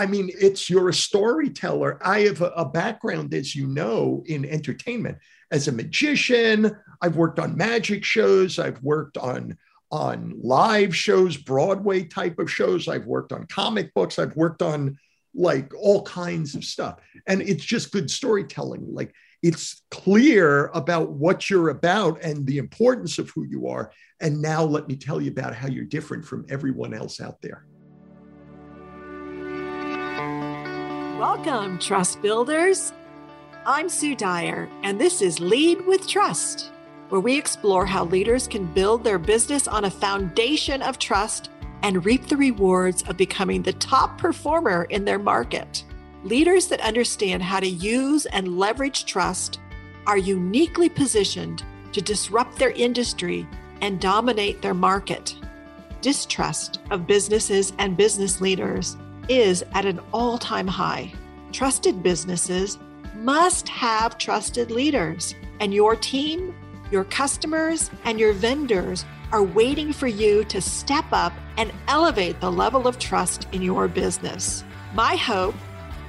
I mean, it's you're a storyteller. I have a, a background, as you know, in entertainment as a magician. I've worked on magic shows. I've worked on on live shows, Broadway type of shows. I've worked on comic books. I've worked on like all kinds of stuff. And it's just good storytelling. Like it's clear about what you're about and the importance of who you are. And now let me tell you about how you're different from everyone else out there. Welcome, Trust Builders. I'm Sue Dyer, and this is Lead with Trust, where we explore how leaders can build their business on a foundation of trust and reap the rewards of becoming the top performer in their market. Leaders that understand how to use and leverage trust are uniquely positioned to disrupt their industry and dominate their market. Distrust of businesses and business leaders is at an all time high. Trusted businesses must have trusted leaders, and your team, your customers, and your vendors are waiting for you to step up and elevate the level of trust in your business. My hope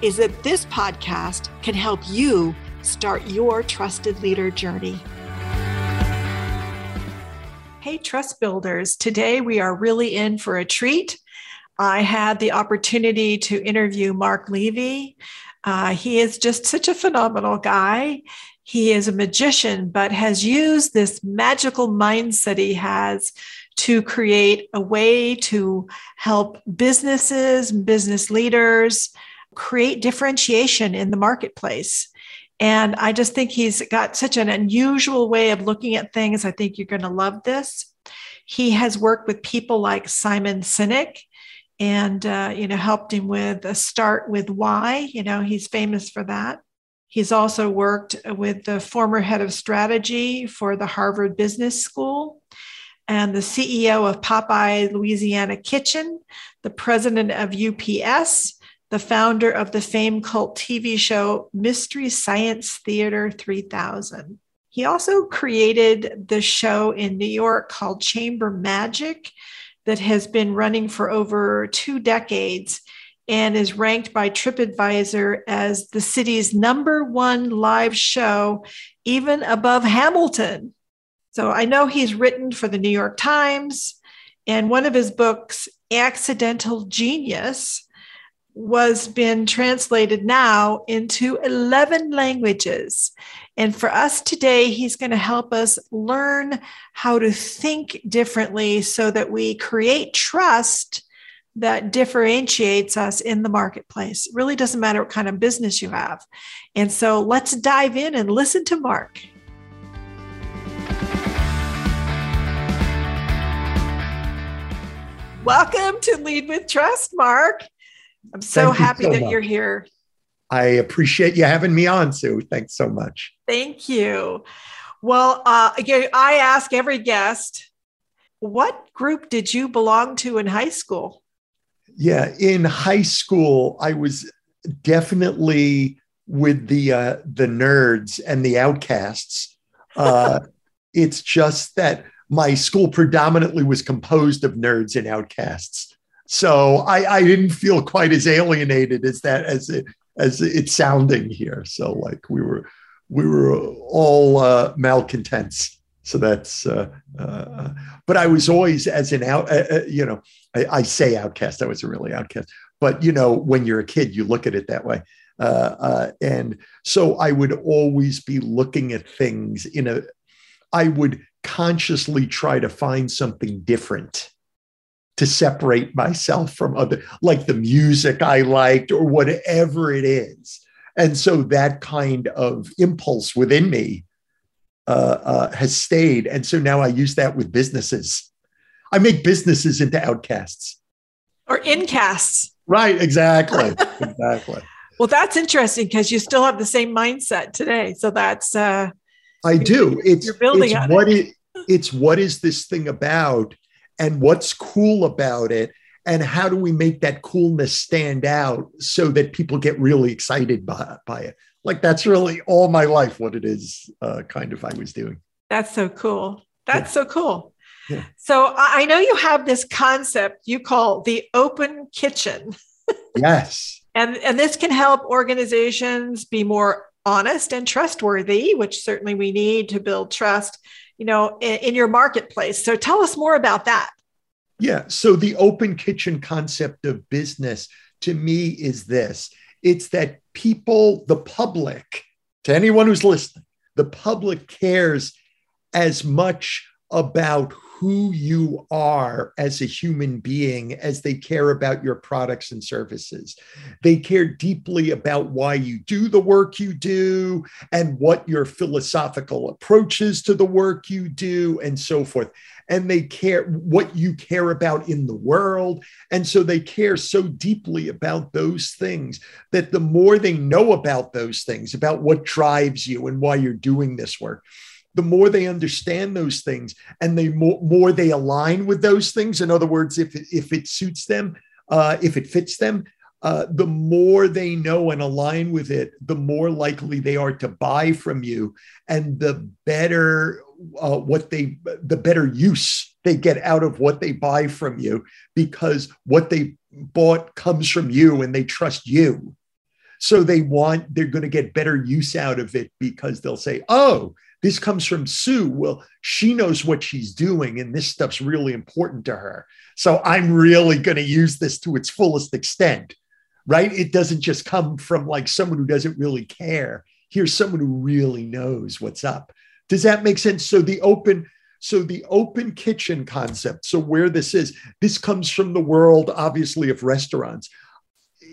is that this podcast can help you start your trusted leader journey. Hey, trust builders. Today we are really in for a treat. I had the opportunity to interview Mark Levy. Uh, he is just such a phenomenal guy. He is a magician, but has used this magical mindset he has to create a way to help businesses, business leaders create differentiation in the marketplace. And I just think he's got such an unusual way of looking at things. I think you're going to love this. He has worked with people like Simon Sinek and uh, you know helped him with a start with why you know he's famous for that. He's also worked with the former head of strategy for the harvard business school and the ceo of popeye louisiana kitchen the president of ups the founder of the famed cult tv show mystery science theater 3000 he also created the show in new york called chamber magic that has been running for over two decades and is ranked by TripAdvisor as the city's number one live show, even above Hamilton. So I know he's written for the New York Times, and one of his books, Accidental Genius, was been translated now into 11 languages. And for us today, he's going to help us learn how to think differently so that we create trust that differentiates us in the marketplace. It really doesn't matter what kind of business you have. And so let's dive in and listen to Mark. Welcome to Lead with Trust, Mark. I'm so Thank happy so that much. you're here. I appreciate you having me on, Sue. Thanks so much. Thank you. Well, uh, again, I ask every guest, what group did you belong to in high school? Yeah, in high school, I was definitely with the uh, the nerds and the outcasts. Uh, it's just that my school predominantly was composed of nerds and outcasts. So I, I didn't feel quite as alienated as that as it as it's sounding here. So like we were we were all uh, malcontents. So that's uh, uh, but I was always as an out uh, uh, you know I, I, say outcast. I was a really outcast. But you know when you're a kid, you look at it that way. Uh, and so I would always be looking at things in a. I would consciously try to find something different to separate myself from other, like the music I liked or whatever it is. And so that kind of impulse within me uh, uh, has stayed. And so now I use that with businesses. I make businesses into outcasts or incasts. Right, exactly. exactly. Well, that's interesting because you still have the same mindset today. So that's uh I do. It's you're building it's what it. it it's what is this thing about and what's cool about it and how do we make that coolness stand out so that people get really excited by, by it? Like that's really all my life what it is uh, kind of i was doing. That's so cool. That's yeah. so cool. Yeah. so i know you have this concept you call the open kitchen. Yes. And, and this can help organizations be more honest and trustworthy, which certainly we need to build trust, you know, in, in your marketplace. So tell us more about that. Yeah. So the open kitchen concept of business to me is this it's that people, the public, to anyone who's listening, the public cares as much about who you are as a human being as they care about your products and services. They care deeply about why you do the work you do and what your philosophical approaches to the work you do and so forth. And they care what you care about in the world. And so they care so deeply about those things that the more they know about those things, about what drives you and why you're doing this work, the more they understand those things and the more, more they align with those things. In other words, if it, if it suits them, uh, if it fits them, uh, the more they know and align with it, the more likely they are to buy from you, and the better uh, what they, the better use they get out of what they buy from you, because what they bought comes from you, and they trust you. So they want, they're going to get better use out of it because they'll say, "Oh, this comes from Sue. Well, she knows what she's doing, and this stuff's really important to her. So I'm really going to use this to its fullest extent, right? It doesn't just come from like someone who doesn't really care. Here's someone who really knows what's up. Does that make sense? So the open, so the open kitchen concept. So where this is, this comes from the world, obviously, of restaurants.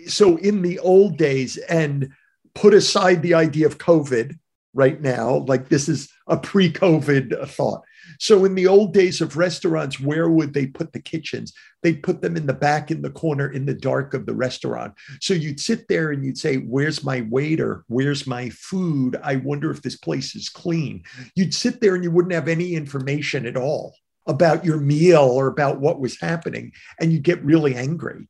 So in the old days, and put aside the idea of COVID, right now. Like this is a pre COVID thought. So in the old days of restaurants, where would they put the kitchens? They'd put them in the back in the corner in the dark of the restaurant. So you'd sit there and you'd say, Where's my waiter? Where's my food? I wonder if this place is clean. You'd sit there and you wouldn't have any information at all about your meal or about what was happening. And you'd get really angry.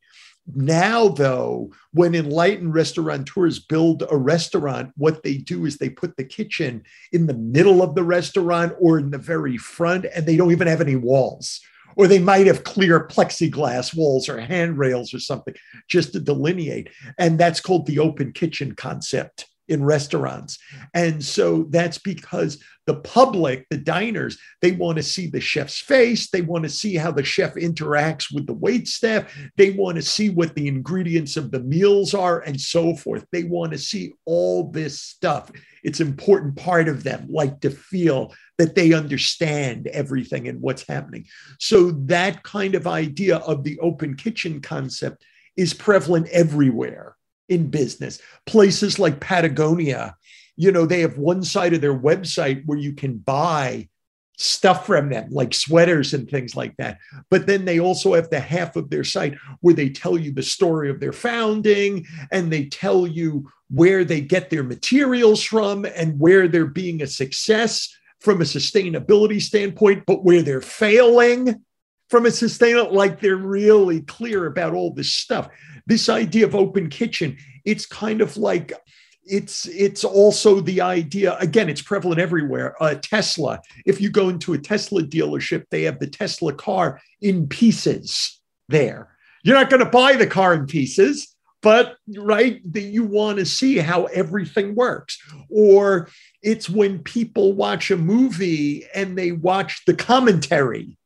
Now, though, when enlightened restaurateurs build a restaurant, what they do is they put the kitchen in the middle of the restaurant or in the very front, and they don't even have any walls. Or they might have clear plexiglass walls or handrails or something just to delineate. And that's called the open kitchen concept in restaurants. And so that's because the public, the diners, they want to see the chef's face. They want to see how the chef interacts with the wait staff. They want to see what the ingredients of the meals are and so forth. They want to see all this stuff. It's important part of them, like to feel that they understand everything and what's happening. So that kind of idea of the open kitchen concept is prevalent everywhere in business. Places like Patagonia, you know, they have one side of their website where you can buy stuff from them, like sweaters and things like that. But then they also have the half of their site where they tell you the story of their founding and they tell you where they get their materials from and where they're being a success from a sustainability standpoint, but where they're failing from a sustainable, like they're really clear about all this stuff. This idea of open kitchen, it's kind of like it's it's also the idea again it's prevalent everywhere uh, tesla. If you go into a tesla dealership they have the tesla car in pieces there. You're not going to buy the car in pieces but right that you want to see how everything works. Or it's when people watch a movie and they watch the commentary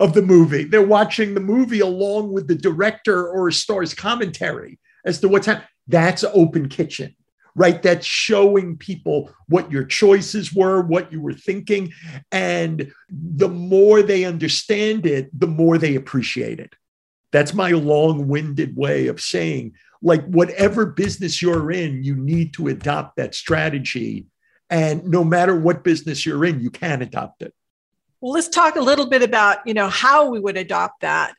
of the movie. They're watching the movie along with the director or a star's commentary as to what's happening. That's open kitchen, right? That's showing people what your choices were, what you were thinking. And the more they understand it, the more they appreciate it. That's my long winded way of saying, like, whatever business you're in, you need to adopt that strategy. And no matter what business you're in, you can adopt it. Well, let's talk a little bit about you know how we would adopt that.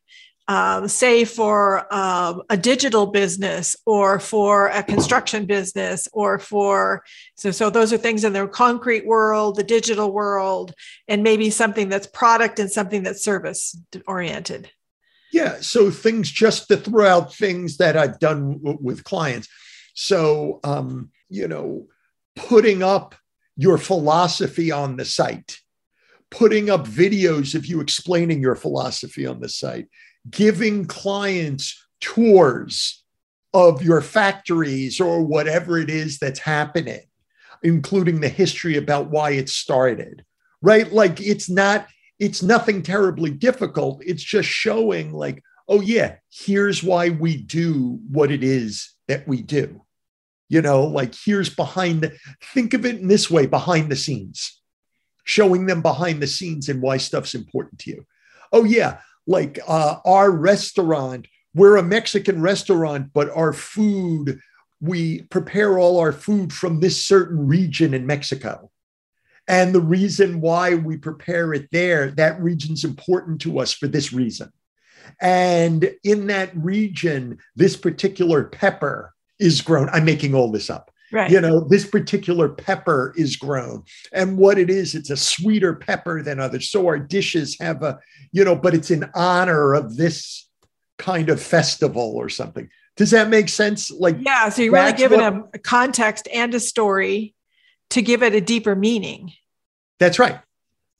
Um, say for um, a digital business or for a construction business or for so so those are things in the concrete world the digital world and maybe something that's product and something that's service oriented yeah so things just to throw out things that i've done w- with clients so um, you know putting up your philosophy on the site putting up videos of you explaining your philosophy on the site, giving clients tours of your factories or whatever it is that's happening, including the history about why it started, right? Like it's not, it's nothing terribly difficult. It's just showing, like, oh, yeah, here's why we do what it is that we do. You know, like here's behind the, think of it in this way behind the scenes, showing them behind the scenes and why stuff's important to you. Oh, yeah, like uh, our restaurant we're a Mexican restaurant, but our food, we prepare all our food from this certain region in Mexico. And the reason why we prepare it there, that region's important to us for this reason. And in that region, this particular pepper is grown. I'm making all this up. Right. You know, this particular pepper is grown. And what it is, it's a sweeter pepper than others. So our dishes have a, you know, but it's in honor of this kind of festival or something. Does that make sense? Like, yeah, so you're really giving what, a context and a story to give it a deeper meaning. That's right.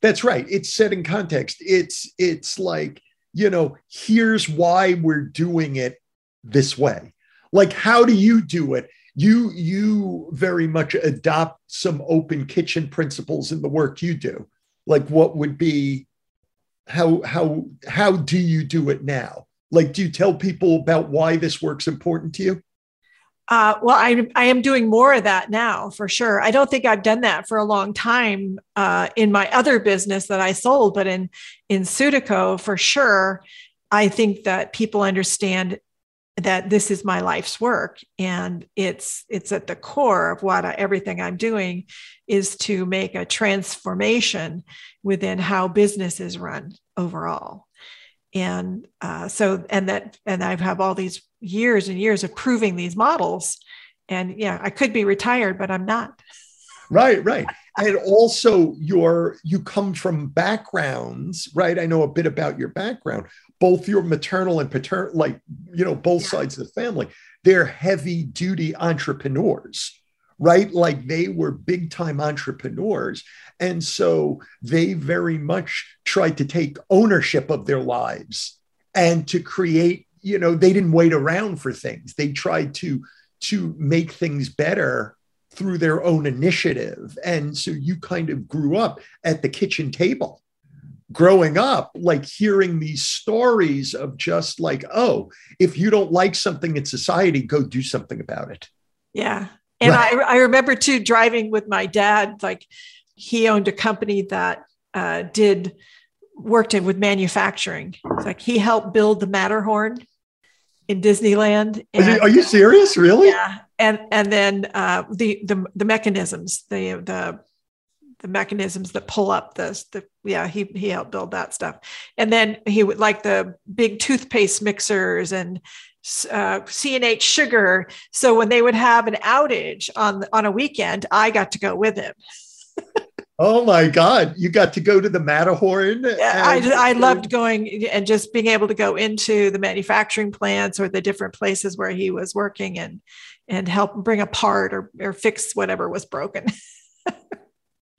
That's right. It's set in context. It's it's like, you know, here's why we're doing it this way. Like, how do you do it? You you very much adopt some open kitchen principles in the work you do. Like, what would be how how how do you do it now? Like, do you tell people about why this work's important to you? Uh, well, I, I am doing more of that now for sure. I don't think I've done that for a long time uh, in my other business that I sold, but in in Sudyco for sure, I think that people understand that this is my life's work. And it's it's at the core of what I, everything i'm doing is to make a transformation within how business is run overall. And uh, so and that and i have all these years and years of proving these models. And yeah i could be retired but i'm not. Right right. And also your you come from backgrounds right? I know a bit about your background both your maternal and paternal like you know both yeah. sides of the family they're heavy duty entrepreneurs right? Like they were big time entrepreneurs. And so they very much tried to take ownership of their lives and to create, you know, they didn't wait around for things. They tried to to make things better through their own initiative. And so you kind of grew up at the kitchen table. Growing up, like hearing these stories of just like, oh, if you don't like something in society, go do something about it. Yeah. And right. I, I remember too driving with my dad, like he owned a company that uh, did worked in with manufacturing. It's like he helped build the Matterhorn in Disneyland. And, are you serious? Really? Yeah. And and then uh, the the the mechanisms, the the the mechanisms that pull up this the yeah he he helped build that stuff and then he would like the big toothpaste mixers and uh, C&H sugar. So when they would have an outage on on a weekend, I got to go with him. oh my God! You got to go to the Matterhorn. Yeah, I I loved going and just being able to go into the manufacturing plants or the different places where he was working and and help bring apart or or fix whatever was broken.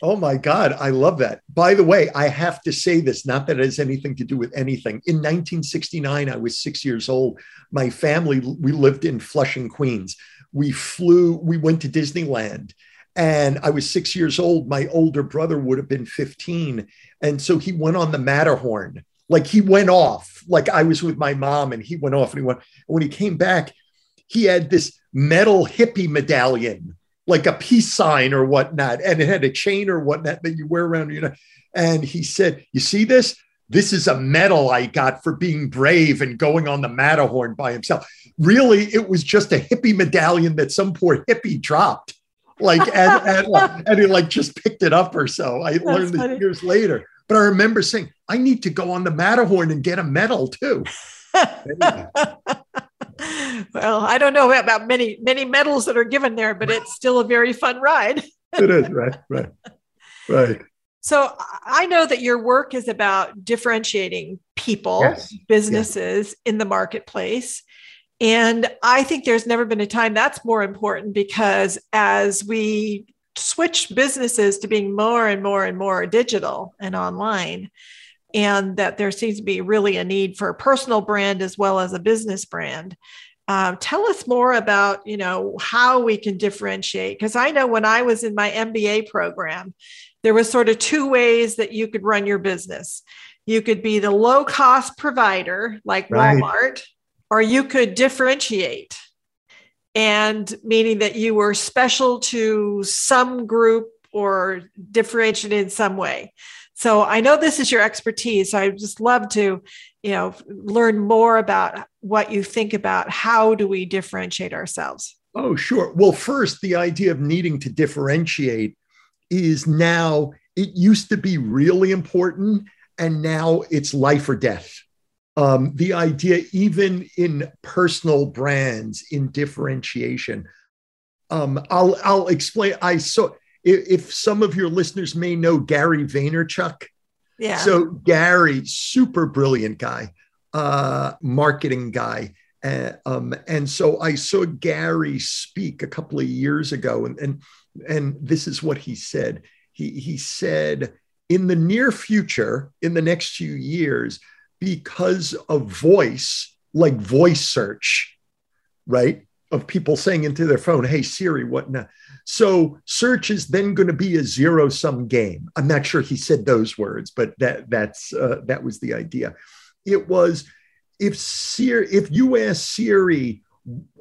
Oh my God, I love that. By the way, I have to say this, not that it has anything to do with anything. In 1969, I was six years old. My family, we lived in Flushing, Queens. We flew, we went to Disneyland, and I was six years old. My older brother would have been 15. And so he went on the Matterhorn. Like he went off, like I was with my mom, and he went off and he went. When he came back, he had this metal hippie medallion like a peace sign or whatnot, and it had a chain or whatnot that you wear around your neck. And he said, "You see this? This is a medal I got for being brave and going on the Matterhorn by himself. Really, it was just a hippie medallion that some poor hippie dropped." Like and, and, and he like just picked it up or so. I That's learned this years later. But I remember saying, I need to go on the Matterhorn and get a medal too. well, I don't know about many many medals that are given there, but it's still a very fun ride. it is right, right, right. So I know that your work is about differentiating people, yes. businesses yes. in the marketplace. And I think there's never been a time that's more important because as we switch businesses to being more and more and more digital and online, and that there seems to be really a need for a personal brand as well as a business brand. Uh, tell us more about you know how we can differentiate because I know when I was in my MBA program, there was sort of two ways that you could run your business. You could be the low cost provider like right. Walmart, or you could differentiate and meaning that you were special to some group or differentiated in some way. So I know this is your expertise. So I just love to, you know, learn more about what you think about how do we differentiate ourselves. Oh, sure. Well, first, the idea of needing to differentiate is now, it used to be really important, and now it's life or death um, the idea, even in personal brands, in differentiation. Um, I'll I'll explain. I saw if, if some of your listeners may know Gary Vaynerchuk. Yeah. So Gary, super brilliant guy, uh, marketing guy. Uh, um, and so I saw Gary speak a couple of years ago, and and and this is what he said. He he said, in the near future, in the next few years, because of voice, like voice search, right? Of people saying into their phone, hey, Siri, what now? So search is then going to be a zero sum game. I'm not sure he said those words, but that that's uh, that was the idea. It was if Siri, if you ask Siri,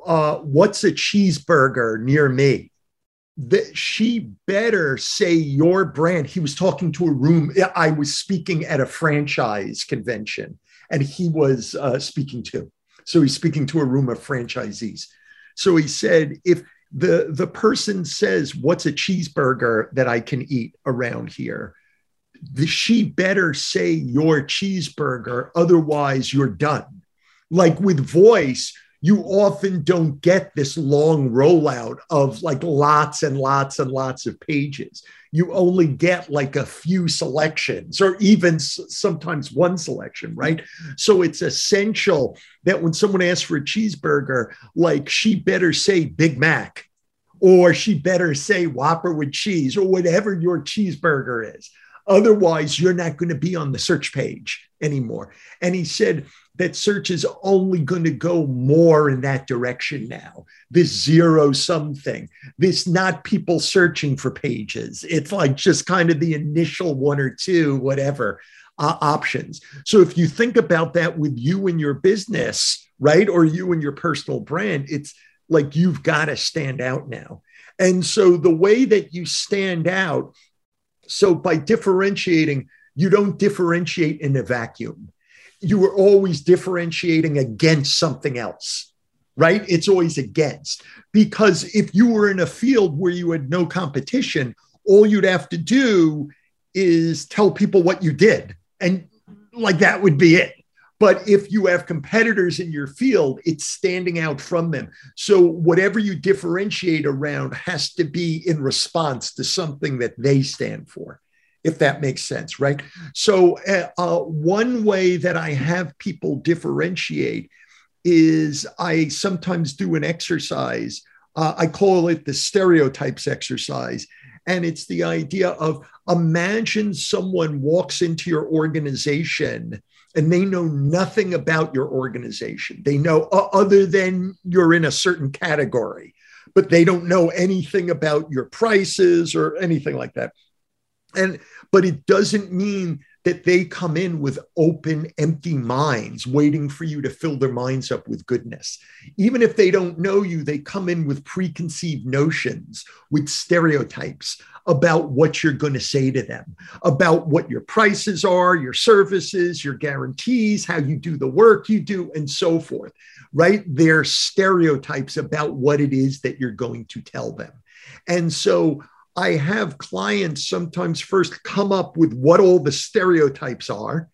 uh, what's a cheeseburger near me? that she better say your brand. He was talking to a room. I was speaking at a franchise convention and he was uh, speaking to. So he's speaking to a room of franchisees. So he said, if the, the person says, What's a cheeseburger that I can eat around here? The, she better say your cheeseburger, otherwise, you're done. Like with voice, you often don't get this long rollout of like lots and lots and lots of pages. You only get like a few selections or even sometimes one selection, right? So it's essential that when someone asks for a cheeseburger, like she better say Big Mac or she better say Whopper with cheese or whatever your cheeseburger is. Otherwise, you're not going to be on the search page anymore. And he said, that search is only going to go more in that direction now. This zero sum thing, this not people searching for pages. It's like just kind of the initial one or two, whatever uh, options. So if you think about that with you and your business, right, or you and your personal brand, it's like you've got to stand out now. And so the way that you stand out, so by differentiating, you don't differentiate in a vacuum you were always differentiating against something else, right? It's always against. Because if you were in a field where you had no competition, all you'd have to do is tell people what you did. And like that would be it. But if you have competitors in your field, it's standing out from them. So whatever you differentiate around has to be in response to something that they stand for if that makes sense, right? So, uh, uh, one way that I have people differentiate is I sometimes do an exercise. Uh, I call it the stereotypes exercise. And it's the idea of imagine someone walks into your organization and they know nothing about your organization. They know uh, other than you're in a certain category, but they don't know anything about your prices or anything like that and but it doesn't mean that they come in with open empty minds waiting for you to fill their minds up with goodness. Even if they don't know you they come in with preconceived notions with stereotypes about what you're going to say to them about what your prices are your services your guarantees how you do the work you do and so forth right? They're stereotypes about what it is that you're going to tell them. And so I have clients sometimes first come up with what all the stereotypes are.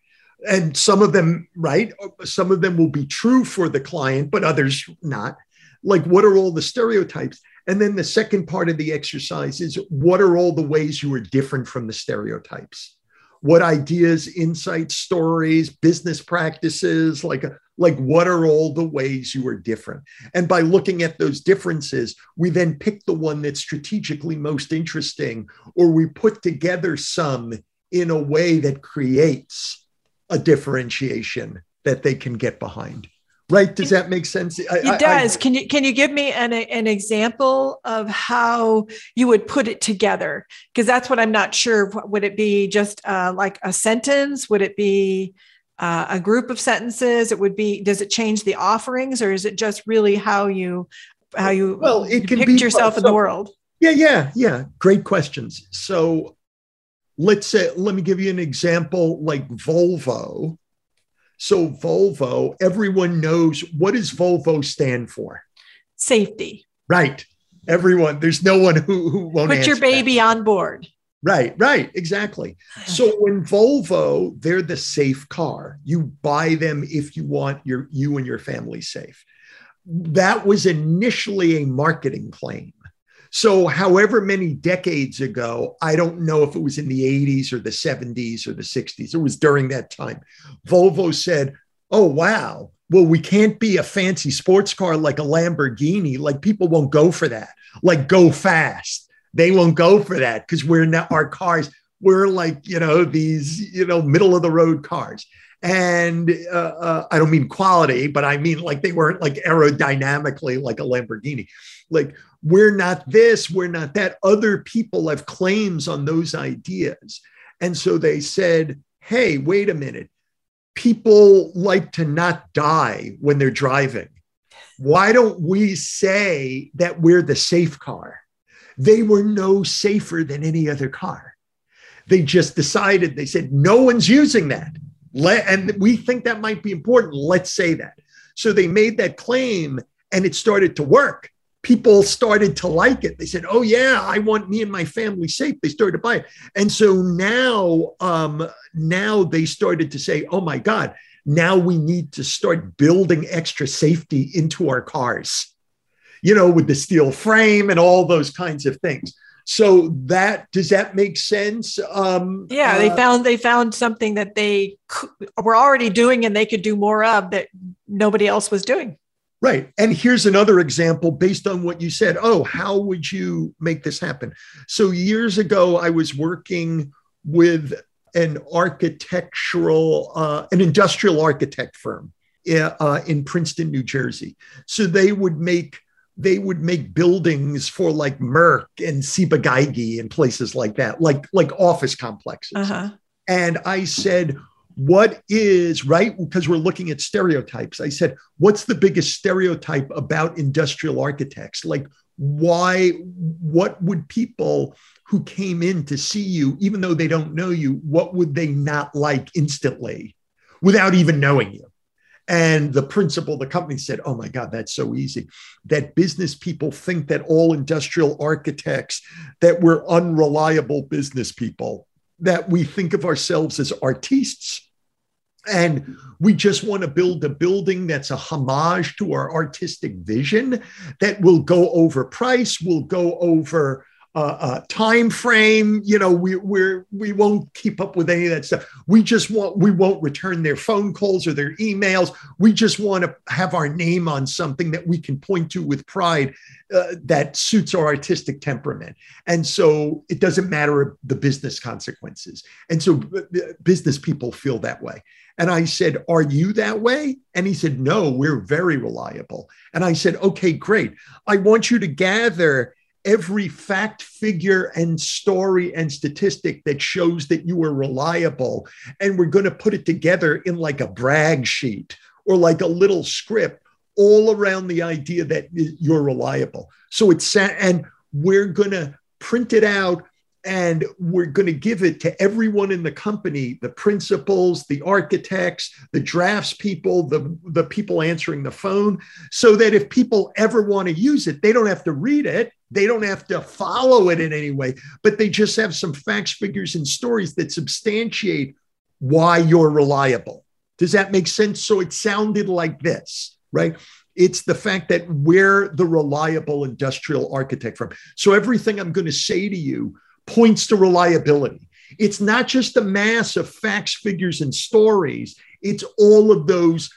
And some of them, right? Some of them will be true for the client, but others not. Like, what are all the stereotypes? And then the second part of the exercise is what are all the ways you are different from the stereotypes? What ideas, insights, stories, business practices, like like what are all the ways you are different? And by looking at those differences we then pick the one that's strategically most interesting or we put together some in a way that creates a differentiation that they can get behind right does that make sense? I, it does I, can you can you give me an, an example of how you would put it together? Because that's what i'm not sure. Would it be just uh, like a sentence? Would it be uh, a group of sentences? It would be does it change the offerings or is it just really how you how you well it can depict yourself so, in the world? Yeah yeah yeah. Great questions. So let's say let me give you an example like volvo so Volvo, everyone knows what does Volvo stand for? Safety. Right. Everyone, there's no one who, who won't put your baby that. on board. Right, right, exactly. So when Volvo, they're the safe car. You buy them if you want your you and your family safe. That was initially a marketing claim. So, however many decades ago, I don't know if it was in the 80s or the 70s or the 60s, it was during that time. Volvo said, Oh, wow. Well, we can't be a fancy sports car like a Lamborghini. Like, people won't go for that. Like, go fast. They won't go for that because we're not our cars. We're like, you know, these, you know, middle of the road cars and uh, uh, I don't mean quality, but I mean like they weren't like aerodynamically like a Lamborghini. Like we're not this, we're not that. Other people have claims on those ideas. And so they said, hey, wait a minute. People like to not die when they're driving. Why don't we say that we're the safe car? They were no safer than any other car. They just decided, they said, no one's using that. Let, and we think that might be important. Let's say that. So they made that claim and it started to work people started to like it. They said, "Oh yeah, I want me and my family safe." They started to buy it, and so now, um, now they started to say, "Oh my God, now we need to start building extra safety into our cars." You know, with the steel frame and all those kinds of things. So that does that make sense? Um, yeah, they uh, found they found something that they were already doing and they could do more of that nobody else was doing. Right. And here's another example based on what you said. Oh, how would you make this happen? So, years ago, I was working with an architectural, uh, an industrial architect firm uh, in Princeton, New Jersey. So they would make they would make buildings for like Merck and Ciba and places like that, like like office complexes. Uh-huh. And I said, what is right? Because we're looking at stereotypes. I said what's the biggest stereotype about industrial architects? Like why what would people who came in to see you even though they don't know you what would they not like instantly without even knowing you? And the principal the company said oh my god that's so easy. That business people think that all industrial architects that we're unreliable business people that we think of ourselves as artistes and we just want to build a building that's a homage to our artistic vision that will go over price, will go over uh, uh, time frame. You know, we we're we won't keep up with any of that stuff. We just want we won't return their phone calls or their emails. We just want to have our name on something that we can point to with pride uh, that suits our artistic temperament. And so it doesn't matter the business consequences. And so business people feel that way. And I said, Are you that way? And he said, No, we're very reliable. And I said, Okay, great. I want you to gather every fact, figure, and story and statistic that shows that you are reliable. And we're going to put it together in like a brag sheet or like a little script all around the idea that you're reliable. So it's, and we're going to print it out and we're going to give it to everyone in the company the principals the architects the drafts people the, the people answering the phone so that if people ever want to use it they don't have to read it they don't have to follow it in any way but they just have some facts figures and stories that substantiate why you're reliable does that make sense so it sounded like this right it's the fact that we're the reliable industrial architect firm so everything i'm going to say to you points to reliability. It's not just a mass of facts, figures, and stories. It's all of those,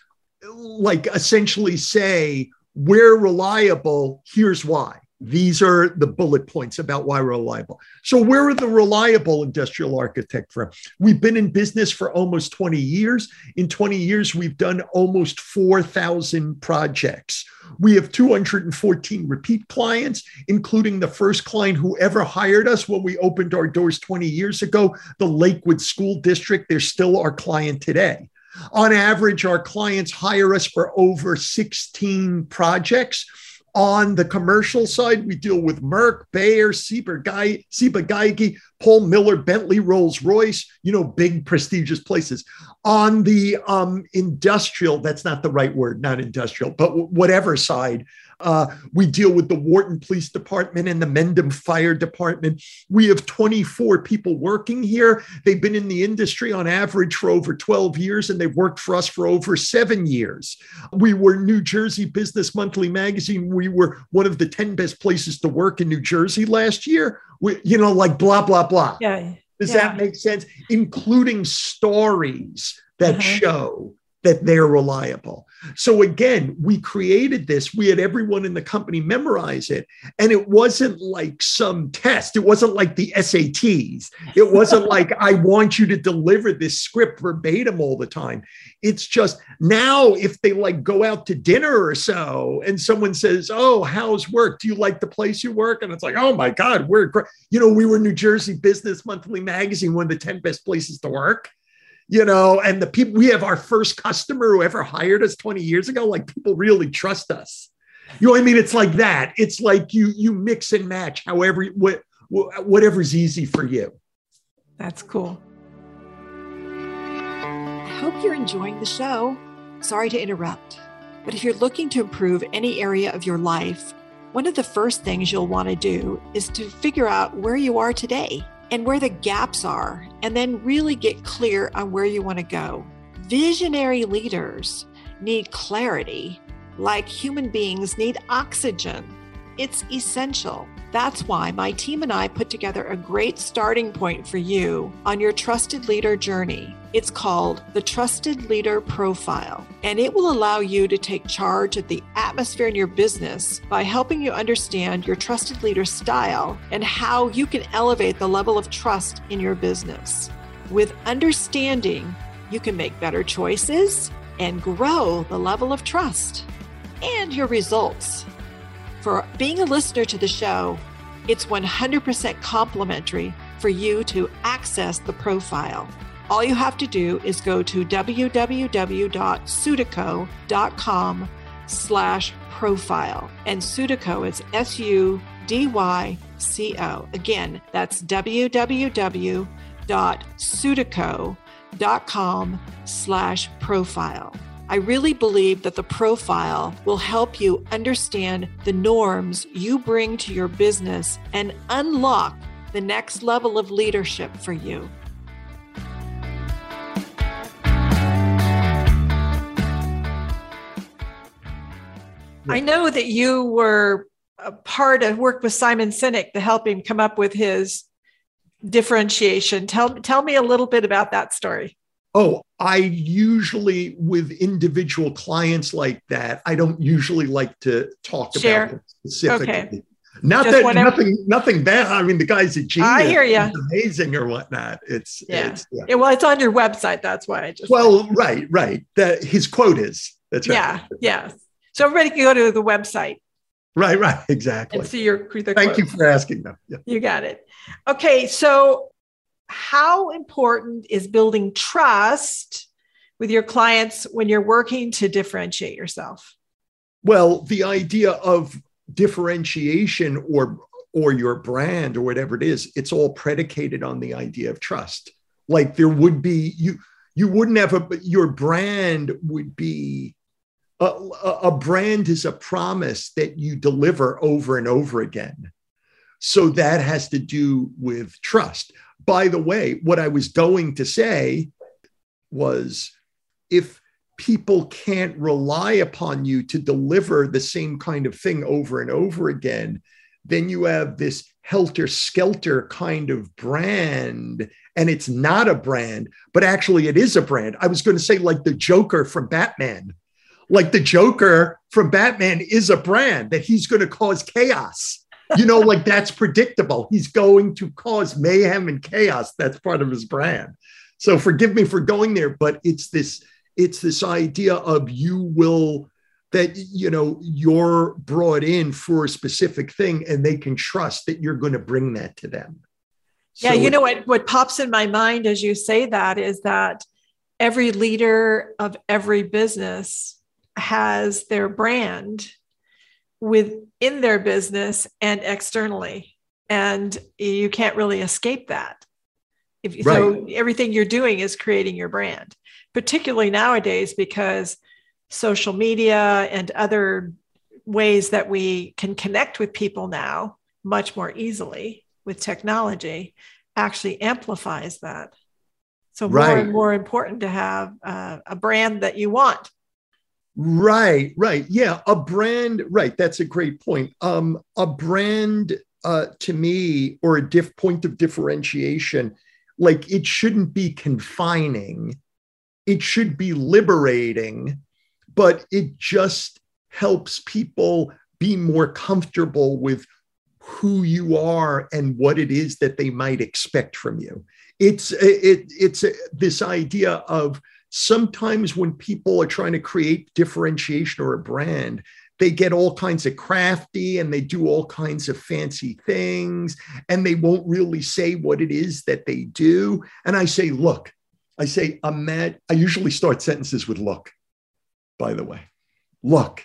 like essentially say, we're reliable, here's why. These are the bullet points about why we're reliable. So, where are the reliable industrial architect firm. We've been in business for almost 20 years. In 20 years, we've done almost 4,000 projects. We have 214 repeat clients, including the first client who ever hired us when we opened our doors 20 years ago, the Lakewood School District. They're still our client today. On average, our clients hire us for over 16 projects on the commercial side, we deal with Merck, Bayer, Ciba Geigy, Paul Miller, Bentley, Rolls Royce, you know, big prestigious places. On the um, industrial, that's not the right word, not industrial, but whatever side, uh, we deal with the Wharton Police Department and the Mendham Fire Department. We have 24 people working here. They've been in the industry on average for over 12 years, and they've worked for us for over seven years. We were New Jersey Business Monthly magazine. We were one of the 10 best places to work in New Jersey last year. We, you know, like blah, blah, blah. Yeah. Does yeah. that make sense? Including stories that uh-huh. show that they're reliable. So again, we created this. We had everyone in the company memorize it. And it wasn't like some test. It wasn't like the SATs. It wasn't like, I want you to deliver this script verbatim all the time. It's just now, if they like go out to dinner or so and someone says, Oh, how's work? Do you like the place you work? And it's like, Oh my God, we're great. You know, we were New Jersey Business Monthly Magazine, one of the 10 best places to work you know, and the people we have our first customer who ever hired us 20 years ago, like people really trust us. You know what I mean? It's like that. It's like you you mix and match however what whatever's easy for you. That's cool. I hope you're enjoying the show. Sorry to interrupt, but if you're looking to improve any area of your life, one of the first things you'll want to do is to figure out where you are today and where the gaps are, and then really get clear on where you want to go. Visionary leaders need clarity, like human beings need oxygen. It's essential. That's why my team and I put together a great starting point for you on your trusted leader journey. It's called the Trusted Leader Profile, and it will allow you to take charge of the atmosphere in your business by helping you understand your trusted leader style and how you can elevate the level of trust in your business. With understanding, you can make better choices and grow the level of trust and your results. For being a listener to the show, it's 100% complimentary for you to access the profile. All you have to do is go to www.sudyco.com slash profile. And Sudyco is S-U-D-Y-C-O. Again, that's www.sudyco.com slash profile. I really believe that the profile will help you understand the norms you bring to your business and unlock the next level of leadership for you. I know that you were a part of work with Simon Sinek to help him come up with his differentiation. Tell tell me a little bit about that story. Oh, I usually with individual clients like that, I don't usually like to talk Share. about them specifically. Okay. Not Just that whatever. nothing, nothing bad. I mean, the guy's a genius. I hear you. amazing or whatnot. It's yeah. It's, yeah. yeah. Well, it's on your website. That's why I just. Well, right, right. That his quote is. That's right. Yeah, yeah. So everybody can go to the website. Right, right, exactly. And see your. Thank quotes. you for asking them. Yeah. You got it. Okay, so how important is building trust with your clients when you're working to differentiate yourself? Well, the idea of differentiation or or your brand or whatever it is, it's all predicated on the idea of trust. Like there would be you you wouldn't have a your brand would be a, a brand is a promise that you deliver over and over again. So that has to do with trust. By the way, what I was going to say was if people can't rely upon you to deliver the same kind of thing over and over again, then you have this helter skelter kind of brand. And it's not a brand, but actually it is a brand. I was going to say, like the Joker from Batman. Like the Joker from Batman is a brand that he's going to cause chaos you know, like that's predictable. He's going to cause mayhem and chaos. That's part of his brand. So forgive me for going there, but it's this it's this idea of you will that you know you're brought in for a specific thing and they can trust that you're going to bring that to them yeah so you know what what pops in my mind as you say that is that every leader of every business has their brand within their business and externally and you can't really escape that if, right. so everything you're doing is creating your brand particularly nowadays because social media and other ways that we can connect with people now much more easily with technology actually amplifies that. So more right. and more important to have uh, a brand that you want. Right, right. Yeah, a brand, right. That's a great point. Um, a brand uh, to me, or a diff point of differentiation, like it shouldn't be confining. It should be liberating but it just helps people be more comfortable with who you are and what it is that they might expect from you. It's it, it's a, this idea of sometimes when people are trying to create differentiation or a brand, they get all kinds of crafty and they do all kinds of fancy things and they won't really say what it is that they do. And I say, look, I say, I'm mad. I usually start sentences with look by the way. Look,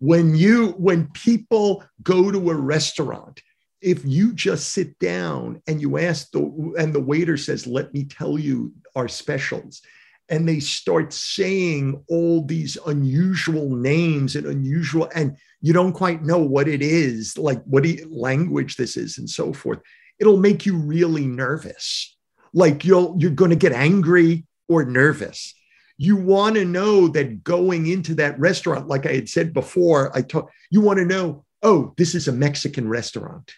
when you when people go to a restaurant, if you just sit down and you ask the and the waiter says, "Let me tell you our specials," and they start saying all these unusual names and unusual and you don't quite know what it is like what language this is and so forth. It'll make you really nervous. Like you'll you're going to get angry or nervous. You want to know that going into that restaurant, like I had said before, I talk, you want to know, oh, this is a Mexican restaurant.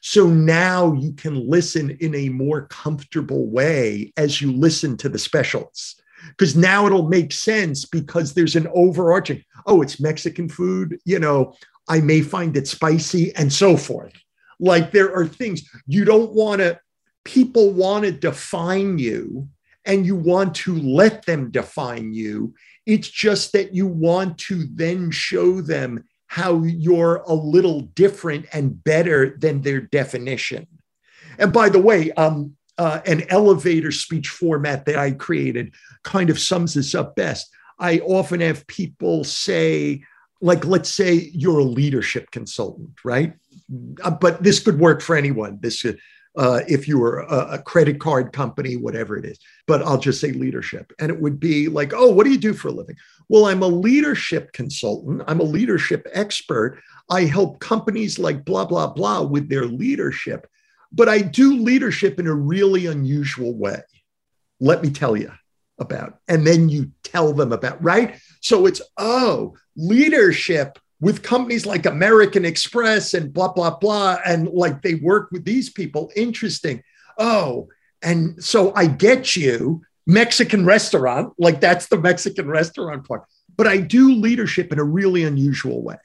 So now you can listen in a more comfortable way as you listen to the specials. Because now it'll make sense because there's an overarching, oh, it's Mexican food, you know, I may find it spicy and so forth. Like there are things you don't want to, people want to define you and you want to let them define you. It's just that you want to then show them how you're a little different and better than their definition. And by the way, um, uh, an elevator speech format that I created kind of sums this up best. I often have people say, like, let's say you're a leadership consultant, right? Uh, but this could work for anyone. This uh, if you were a, a, credit card company, whatever it is. But I'll just say leadership. And it would be like, oh, what do you do for a living? Well, I'm a leadership consultant, I'm a leadership expert. I help companies like blah, blah, blah with their leadership. But I do leadership in a really unusual way. Let me tell you about. And then you tell them about, right? So it's, oh, leadership with companies like American Express and blah, blah, blah. And like they work with these people. Interesting. Oh, and so I get you, Mexican restaurant, like that's the Mexican restaurant part. But I do leadership in a really unusual way.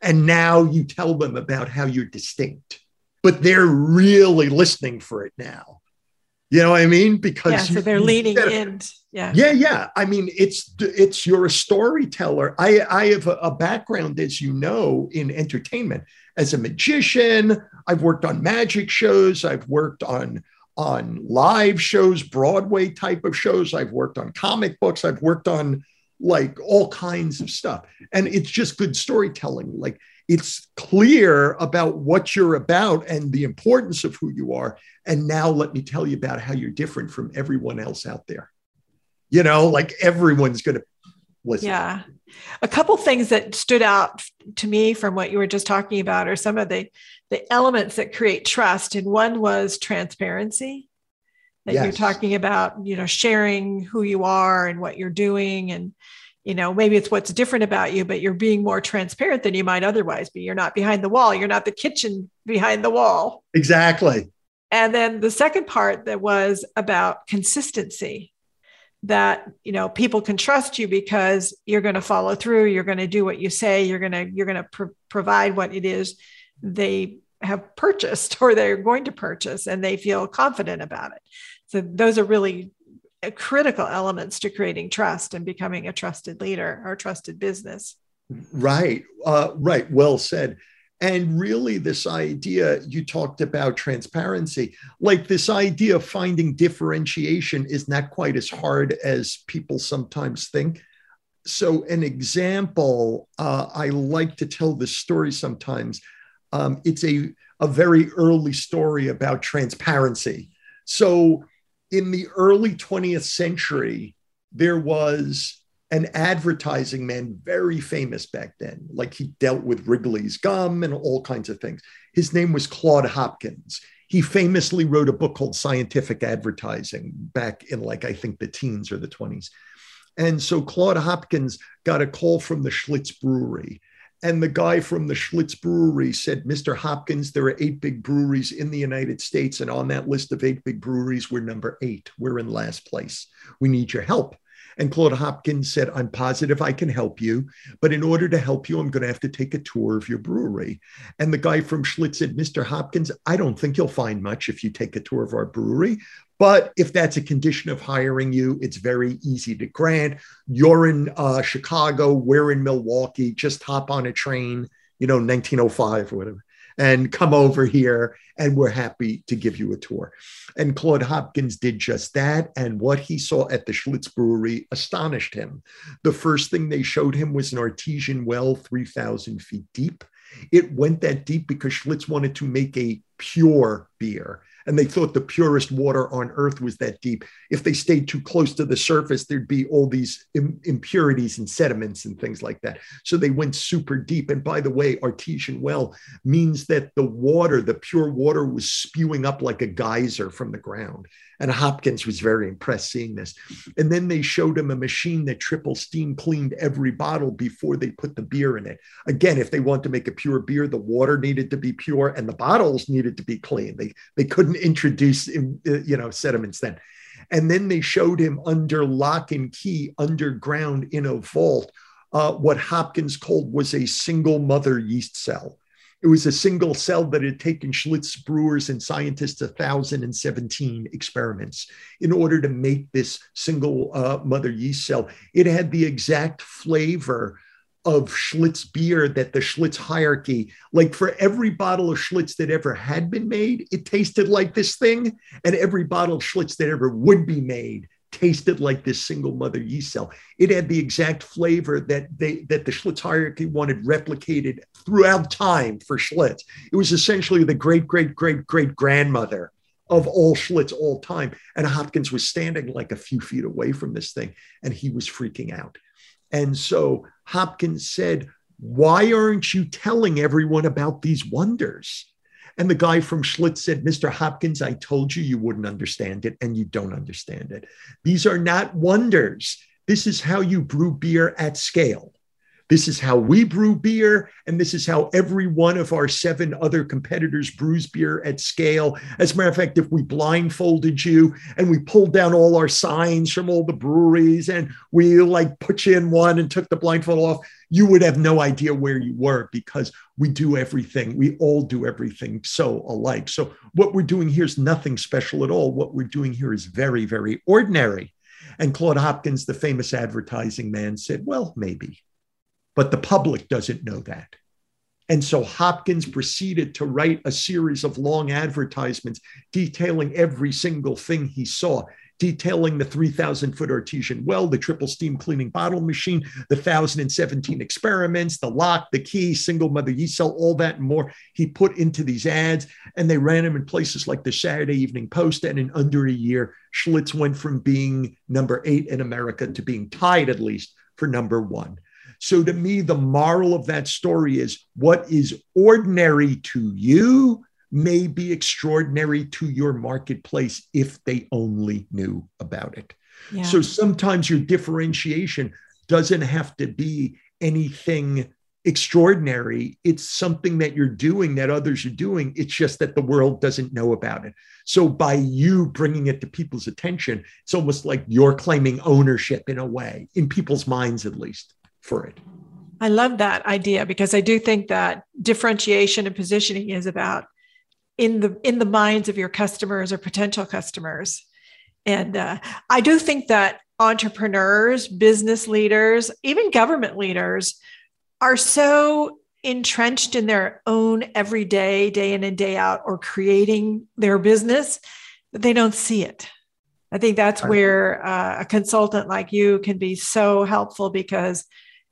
And now you tell them about how you're distinct, but they're really listening for it now. You know what I mean? Because yeah, so they're leaning in. Yeah. Yeah, yeah. I mean, it's it's you're a storyteller. I I have a, a background, as you know, in entertainment as a magician. I've worked on magic shows. I've worked on on live shows, Broadway type of shows. I've worked on comic books. I've worked on like all kinds of stuff. And it's just good storytelling. Like it's clear about what you're about and the importance of who you are. And now let me tell you about how you're different from everyone else out there. You know, like everyone's going to listen. Yeah. A couple things that stood out to me from what you were just talking about are some of the, the elements that create trust. And one was transparency that yes. you're talking about, you know, sharing who you are and what you're doing and you know maybe it's what's different about you but you're being more transparent than you might otherwise be. You're not behind the wall. You're not the kitchen behind the wall. Exactly. And then the second part that was about consistency that you know people can trust you because you're going to follow through you're going to do what you say you're going to you're going to pr- provide what it is they have purchased or they're going to purchase and they feel confident about it. So those are really critical elements to creating trust and becoming a trusted leader or trusted business. Right, uh, right. Well said. And really, this idea you talked about transparency, like this idea of finding differentiation is not quite as hard as people sometimes think. So, an example, uh, I like to tell this story sometimes. Um, it's a, a very early story about transparency. So, in the early 20th century, there was an advertising man, very famous back then. Like he dealt with Wrigley's gum and all kinds of things. His name was Claude Hopkins. He famously wrote a book called Scientific Advertising back in, like, I think the teens or the 20s. And so Claude Hopkins got a call from the Schlitz Brewery. And the guy from the Schlitz Brewery said, Mr. Hopkins, there are eight big breweries in the United States. And on that list of eight big breweries, we're number eight. We're in last place. We need your help. And Claude Hopkins said, I'm positive I can help you, but in order to help you, I'm going to have to take a tour of your brewery. And the guy from Schlitz said, Mr. Hopkins, I don't think you'll find much if you take a tour of our brewery. But if that's a condition of hiring you, it's very easy to grant. You're in uh, Chicago, we're in Milwaukee, just hop on a train, you know, 1905 or whatever and come over here and we're happy to give you a tour. And Claude Hopkins did just that. And what he saw at the Schlitz Brewery astonished him. The first thing they showed him was an artesian well 3,000 feet deep. It went that deep because Schlitz wanted to make a pure beer and they thought the purest water on earth was that deep. If they stayed too close to the surface, there'd be all these Im- impurities and sediments and things like that. So they went super deep. And by the way, artesian well means that the water, the pure water, was spewing up like a geyser from the ground. And Hopkins was very impressed seeing this. And then they showed him a machine that triple steam cleaned every bottle before they put the beer in it. Again, if they want to make a pure beer, the water needed to be pure and the bottles needed to be clean. They, they couldn't introduce uh, you know sediments then. And then they showed him under lock and key underground in a vault uh, what Hopkins called was a single mother yeast cell. It was a single cell that had taken Schlitz brewers and scientists 1,017 experiments in order to make this single uh, mother yeast cell. It had the exact flavor of Schlitz beer that the Schlitz hierarchy, like for every bottle of Schlitz that ever had been made, it tasted like this thing. And every bottle of Schlitz that ever would be made tasted like this single mother yeast cell. It had the exact flavor that they that the Schlitz hierarchy wanted replicated throughout time for Schlitz. It was essentially the great great great great grandmother of all Schlitz all time. And Hopkins was standing like a few feet away from this thing, and he was freaking out. And so Hopkins said, "Why aren't you telling everyone about these wonders?" And the guy from Schlitz said, Mr. Hopkins, I told you you wouldn't understand it, and you don't understand it. These are not wonders. This is how you brew beer at scale. This is how we brew beer, and this is how every one of our seven other competitors brews beer at scale. As a matter of fact, if we blindfolded you and we pulled down all our signs from all the breweries and we like put you in one and took the blindfold off, you would have no idea where you were because we do everything. We all do everything so alike. So, what we're doing here is nothing special at all. What we're doing here is very, very ordinary. And Claude Hopkins, the famous advertising man, said, Well, maybe but the public doesn't know that. And so Hopkins proceeded to write a series of long advertisements detailing every single thing he saw, detailing the 3,000 foot artesian well, the triple steam cleaning bottle machine, the 1,017 experiments, the lock, the key, single mother yeast cell, all that and more. He put into these ads, and they ran them in places like the Saturday Evening Post. And in under a year, Schlitz went from being number eight in America to being tied at least for number one. So to me, the moral of that story is what is ordinary to you may be extraordinary to your marketplace if they only knew about it. Yeah. So sometimes your differentiation doesn't have to be anything extraordinary. It's something that you're doing that others are doing. It's just that the world doesn't know about it. So by you bringing it to people's attention, it's almost like you're claiming ownership in a way, in people's minds at least for it. I love that idea because I do think that differentiation and positioning is about in the in the minds of your customers or potential customers. And uh, I do think that entrepreneurs, business leaders, even government leaders are so entrenched in their own everyday, day in and day out, or creating their business that they don't see it. I think that's where uh, a consultant like you can be so helpful because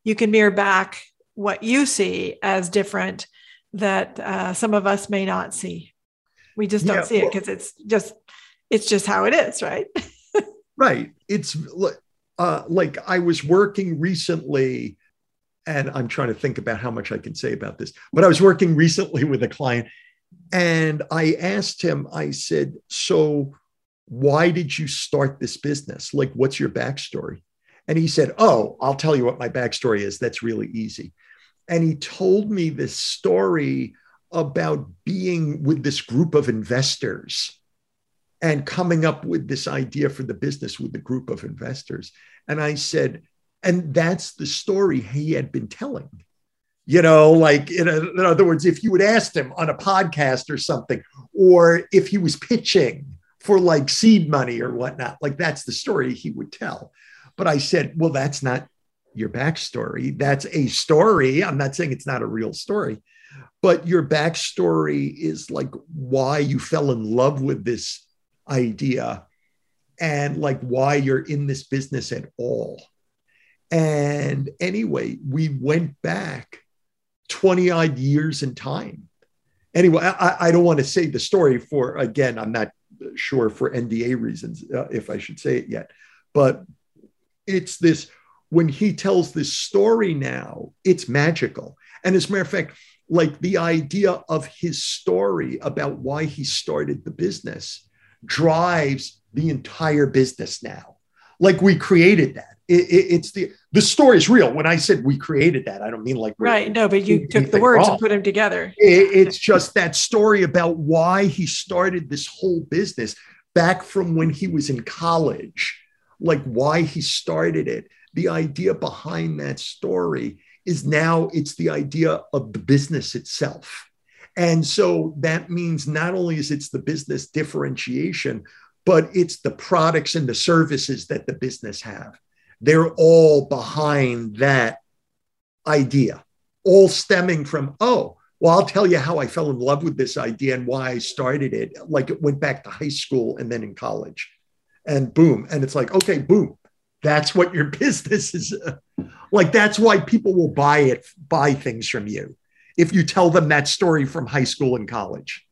you can mirror back what you see as different that uh, some of us may not see. We just don't yeah, see it because it's just it's just how it is, right? right. It's uh, like I was working recently, and I'm trying to think about how much I can say about this. But I was working recently with a client, and I asked him. I said, "So, why did you start this business? Like, what's your backstory?" And he said, Oh, I'll tell you what my backstory is. That's really easy. And he told me this story about being with this group of investors and coming up with this idea for the business with the group of investors. And I said, and that's the story he had been telling. You know, like in, a, in other words, if you would asked him on a podcast or something, or if he was pitching for like seed money or whatnot, like that's the story he would tell. But I said, well, that's not your backstory. That's a story. I'm not saying it's not a real story, but your backstory is like why you fell in love with this idea and like why you're in this business at all. And anyway, we went back 20 odd years in time. Anyway, I, I, don't want to say the story for, again, I'm not sure for NDA reasons, uh, if I should say it yet. But it's this when he tells this story now, it's magical. And as a matter of fact, like the idea of his story about why he started the business drives the entire business now. Like we created that. It, it, it's the the story is real. When I said we created that, I don't mean like right. No, but you took the words wrong. and put them together. It, it's just that story about why he started this whole business back from when he was in college like why he started it. The idea behind that story is now it's the idea of the business itself. And so that means not only is it's the business differentiation, but it's the products and the services that the business have. They're all behind that idea, all stemming from, oh, well, I'll tell you how I fell in love with this idea and why I started it. Like it went back to high school and then in college and boom. And it's like, okay, boom. That's what your business is. like, that's why people will buy it, buy things from you. If you tell them that story from high school and college.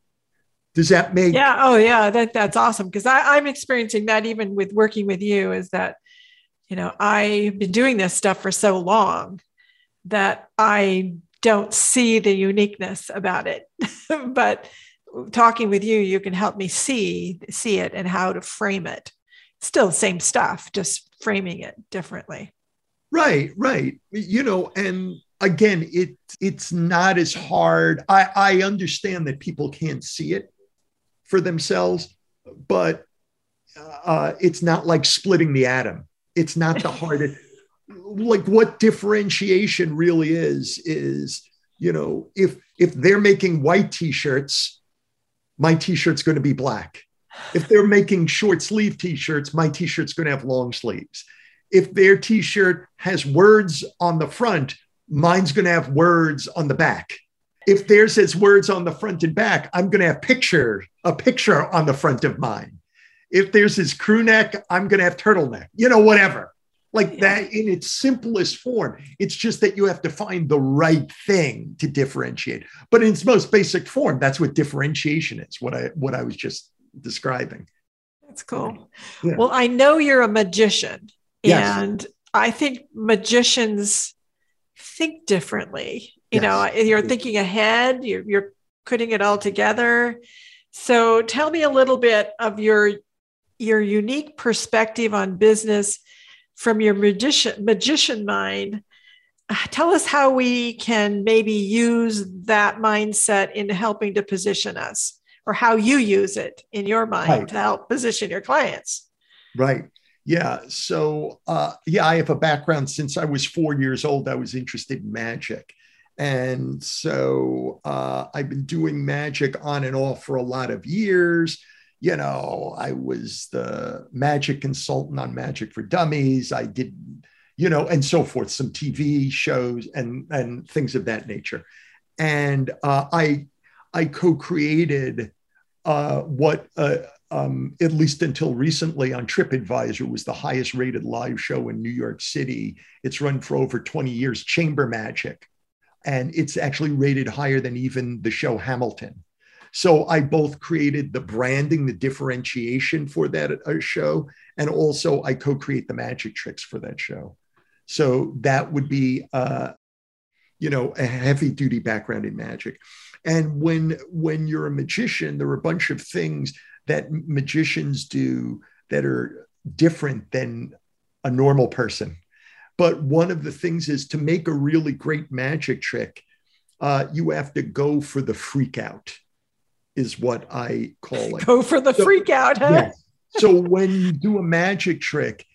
Does that make Yeah. Oh yeah. That that's awesome. Cause I, I'm experiencing that even with working with you is that, you know, I've been doing this stuff for so long that I don't see the uniqueness about it. but talking with you, you can help me see see it and how to frame it still the same stuff, just framing it differently. Right, right. You know, and again, it it's not as hard. I, I understand that people can't see it for themselves, but uh, it's not like splitting the atom. It's not the hardest. like what differentiation really is is you know if if they're making white t-shirts, my t-shirt's going to be black if they're making short sleeve t-shirts, my t-shirt's going to have long sleeves. If their t-shirt has words on the front, mine's going to have words on the back. If theirs has words on the front and back, I'm going to have picture a picture on the front of mine. If theirs his crew neck, I'm going to have turtleneck. You know, whatever. Like that in its simplest form. It's just that you have to find the right thing to differentiate. But in its most basic form, that's what differentiation is. What I what I was just describing. That's cool. Yeah. Well, I know you're a magician, yes. and I think magicians think differently. You yes. know, you're thinking ahead, you're, you're putting it all together. So tell me a little bit of your your unique perspective on business from your magician magician mind. Uh, tell us how we can maybe use that mindset in helping to position us or how you use it in your mind right. to help position your clients. Right. Yeah. So, uh, yeah, I have a background since I was four years old. I was interested in magic. And so uh, I've been doing magic on and off for a lot of years. You know, I was the magic consultant on Magic for Dummies. I did, you know, and so forth, some TV shows and and things of that nature. And uh, I I co-created uh, what uh, um, at least until recently on TripAdvisor was the highest rated live show in New York City. It's run for over 20 years, Chamber Magic and it's actually rated higher than even the show Hamilton. So I both created the branding, the differentiation for that uh, show, and also I co-create the magic tricks for that show. So that would be, uh, you know, a heavy-duty background in magic. And when when you're a magician, there are a bunch of things that magicians do that are different than a normal person. But one of the things is to make a really great magic trick, uh, you have to go for the freak out, is what I call it. Go for the so, freak out, huh? Yes. So when you do a magic trick,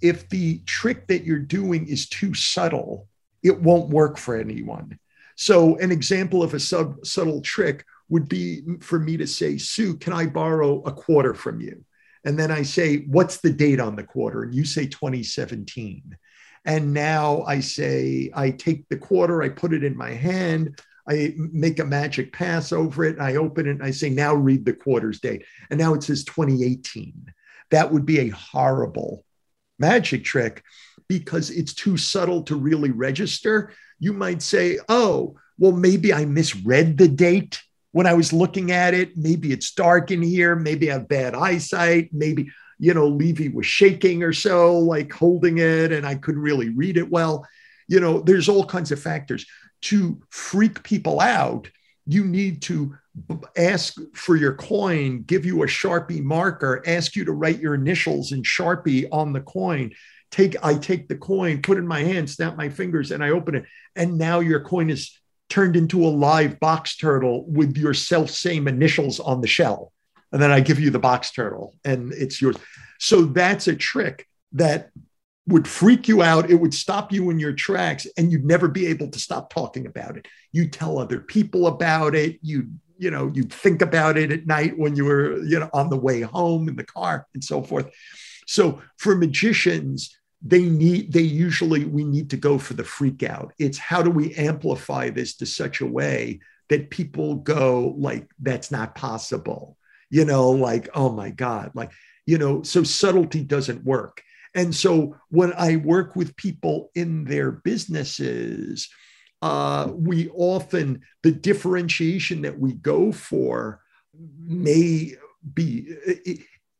if the trick that you're doing is too subtle, it won't work for anyone. So an example of a sub subtle trick would be for me to say, Sue, can I borrow a quarter from you? And then I say, what's the date on the quarter? And you say 2017. And now I say, I take the quarter, I put it in my hand, I make a magic pass over it, I open it, and I say, now read the quarter's date. And now it says 2018. That would be a horrible magic trick because it's too subtle to really register. You might say, oh, well, maybe I misread the date when I was looking at it. Maybe it's dark in here. Maybe I have bad eyesight. Maybe you know, Levy was shaking or so, like holding it, and I couldn't really read it well. You know, there's all kinds of factors. To freak people out, you need to ask for your coin, give you a Sharpie marker, ask you to write your initials in Sharpie on the coin. Take, I take the coin, put it in my hand, snap my fingers, and I open it. And now your coin is turned into a live box turtle with your self same initials on the shell and then I give you the box turtle and it's yours. So that's a trick that would freak you out. It would stop you in your tracks and you'd never be able to stop talking about it. You tell other people about it. You, you know, you think about it at night when you were, you know, on the way home in the car and so forth. So for magicians, they need, they usually, we need to go for the freak out. It's how do we amplify this to such a way that people go like, that's not possible you know, like, oh my God, like, you know, so subtlety doesn't work. And so when I work with people in their businesses, uh, we often, the differentiation that we go for may be,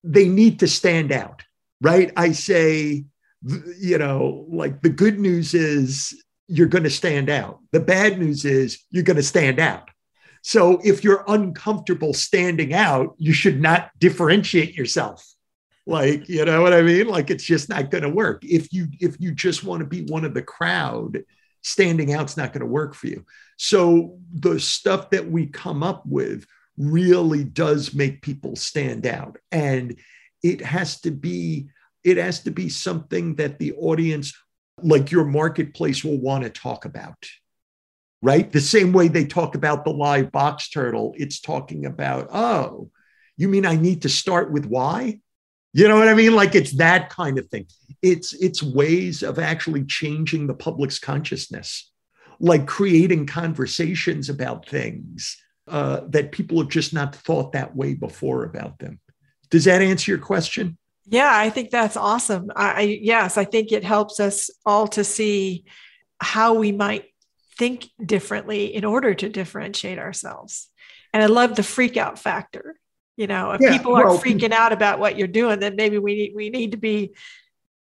they need to stand out, right? I say, you know, like the good news is you're going to stand out. The bad news is you're going to stand out. So if you're uncomfortable standing out, you should not differentiate yourself. Like, you know what I mean? Like it's just not going to work. If you if you just want to be one of the crowd, standing out's not going to work for you. So the stuff that we come up with really does make people stand out and it has to be it has to be something that the audience like your marketplace will want to talk about right? The same way they talk about the live box turtle, it's talking about, oh, you mean I need to start with why? You know what I mean? Like it's that kind of thing. It's it's ways of actually changing the public's consciousness, like creating conversations about things uh, that people have just not thought that way before about them. Does that answer your question? Yeah, I think that's awesome. I, I yes, I think it helps us all to see how we might think differently in order to differentiate ourselves. And I love the freak out factor. You know, if yeah, people are well, freaking out about what you're doing, then maybe we need, we need to be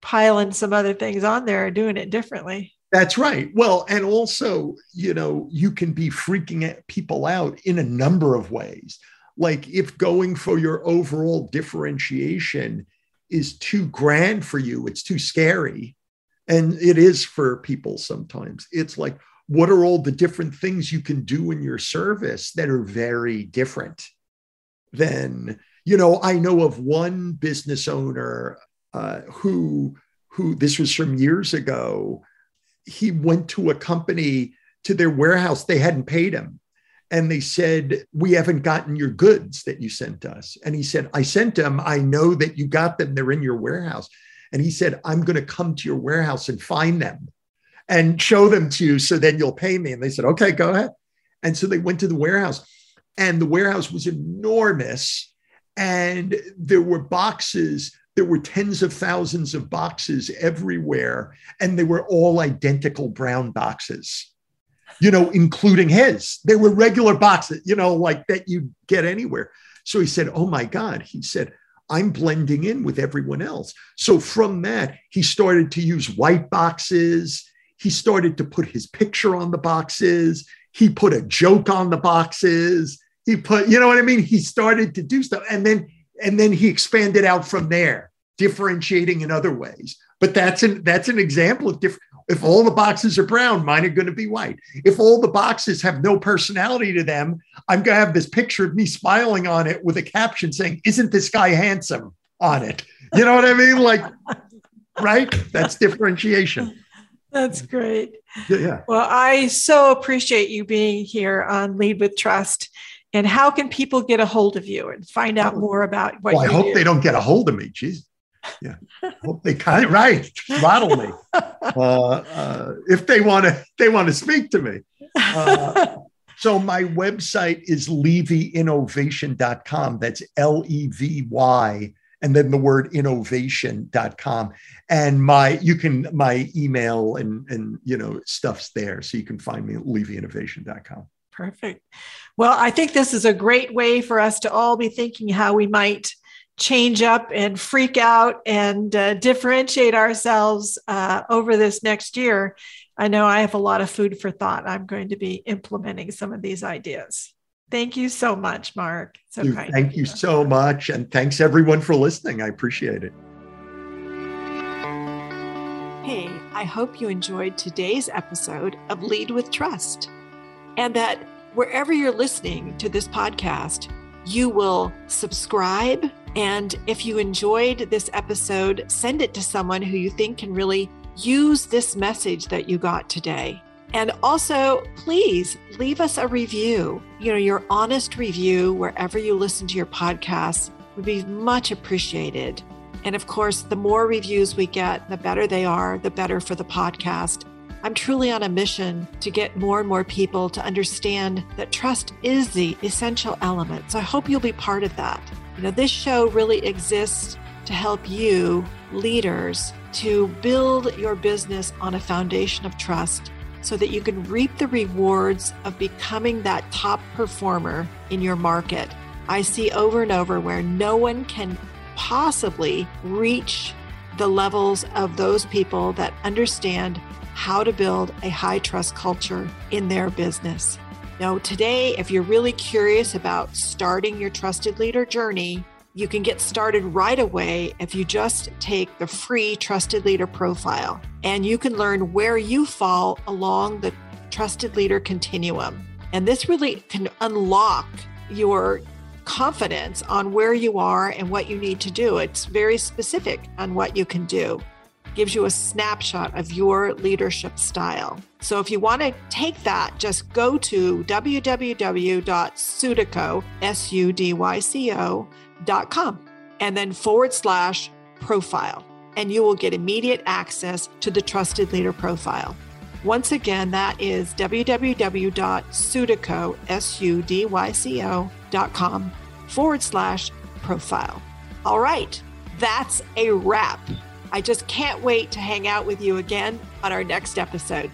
piling some other things on there and doing it differently. That's right. Well, and also, you know, you can be freaking people out in a number of ways. Like if going for your overall differentiation is too grand for you, it's too scary. And it is for people sometimes. It's like, what are all the different things you can do in your service that are very different than you know i know of one business owner uh, who who this was from years ago. He went to a company to their warehouse. They hadn't paid him, and they said, "We haven't gotten your goods that you sent us." And he said, "I sent them. I know that you got them. They're in your warehouse." And he said, "I'm going to come to your warehouse and find them." And show them to you so then you'll pay me. And they said, okay, go ahead. And so they went to the warehouse, and the warehouse was enormous. And there were boxes, there were tens of thousands of boxes everywhere. And they were all identical brown boxes, you know, including his. They were regular boxes, you know, like that you get anywhere. So he said, Oh my God. He said, I'm blending in with everyone else. So from that, he started to use white boxes. He started to put his picture on the boxes he put a joke on the boxes he put you know what i mean he started to do stuff and then and then he expanded out from there differentiating in other ways but that's an that's an example of different if all the boxes are brown mine are going to be white if all the boxes have no personality to them i'm going to have this picture of me smiling on it with a caption saying isn't this guy handsome on it you know what i mean like right that's differentiation that's great. Yeah. Well, I so appreciate you being here on Lead with Trust. And how can people get a hold of you and find out oh. more about what well, I hope do? they don't get a hold of me. Jeez. Yeah. hope they kind of right. Throttle me. Uh, uh, if they want to, they want to speak to me. Uh, so my website is levyinnovation.com. That's L E V Y and then the word innovation.com and my you can my email and and you know stuff's there so you can find me at levyinnovation.com perfect well i think this is a great way for us to all be thinking how we might change up and freak out and uh, differentiate ourselves uh, over this next year i know i have a lot of food for thought i'm going to be implementing some of these ideas Thank you so much, Mark. So you, kind. Thank you so much. And thanks everyone for listening. I appreciate it. Hey, I hope you enjoyed today's episode of Lead with Trust and that wherever you're listening to this podcast, you will subscribe. And if you enjoyed this episode, send it to someone who you think can really use this message that you got today. And also, please leave us a review. You know, your honest review wherever you listen to your podcast would be much appreciated. And of course, the more reviews we get, the better they are, the better for the podcast. I'm truly on a mission to get more and more people to understand that trust is the essential element. So I hope you'll be part of that. You know, this show really exists to help you, leaders, to build your business on a foundation of trust so that you can reap the rewards of becoming that top performer in your market. I see over and over where no one can possibly reach the levels of those people that understand how to build a high trust culture in their business. Now, today, if you're really curious about starting your trusted leader journey, you can get started right away if you just take the free Trusted Leader profile and you can learn where you fall along the Trusted Leader continuum. And this really can unlock your confidence on where you are and what you need to do. It's very specific on what you can do. Gives you a snapshot of your leadership style. So if you want to take that, just go to www.sudyco, S-U-D-Y-C-O, com and then forward slash profile, and you will get immediate access to the Trusted Leader profile. Once again, that is www.sudyco, S-U-D-Y-C-O.com forward slash profile. All right, that's a wrap. I just can't wait to hang out with you again on our next episode.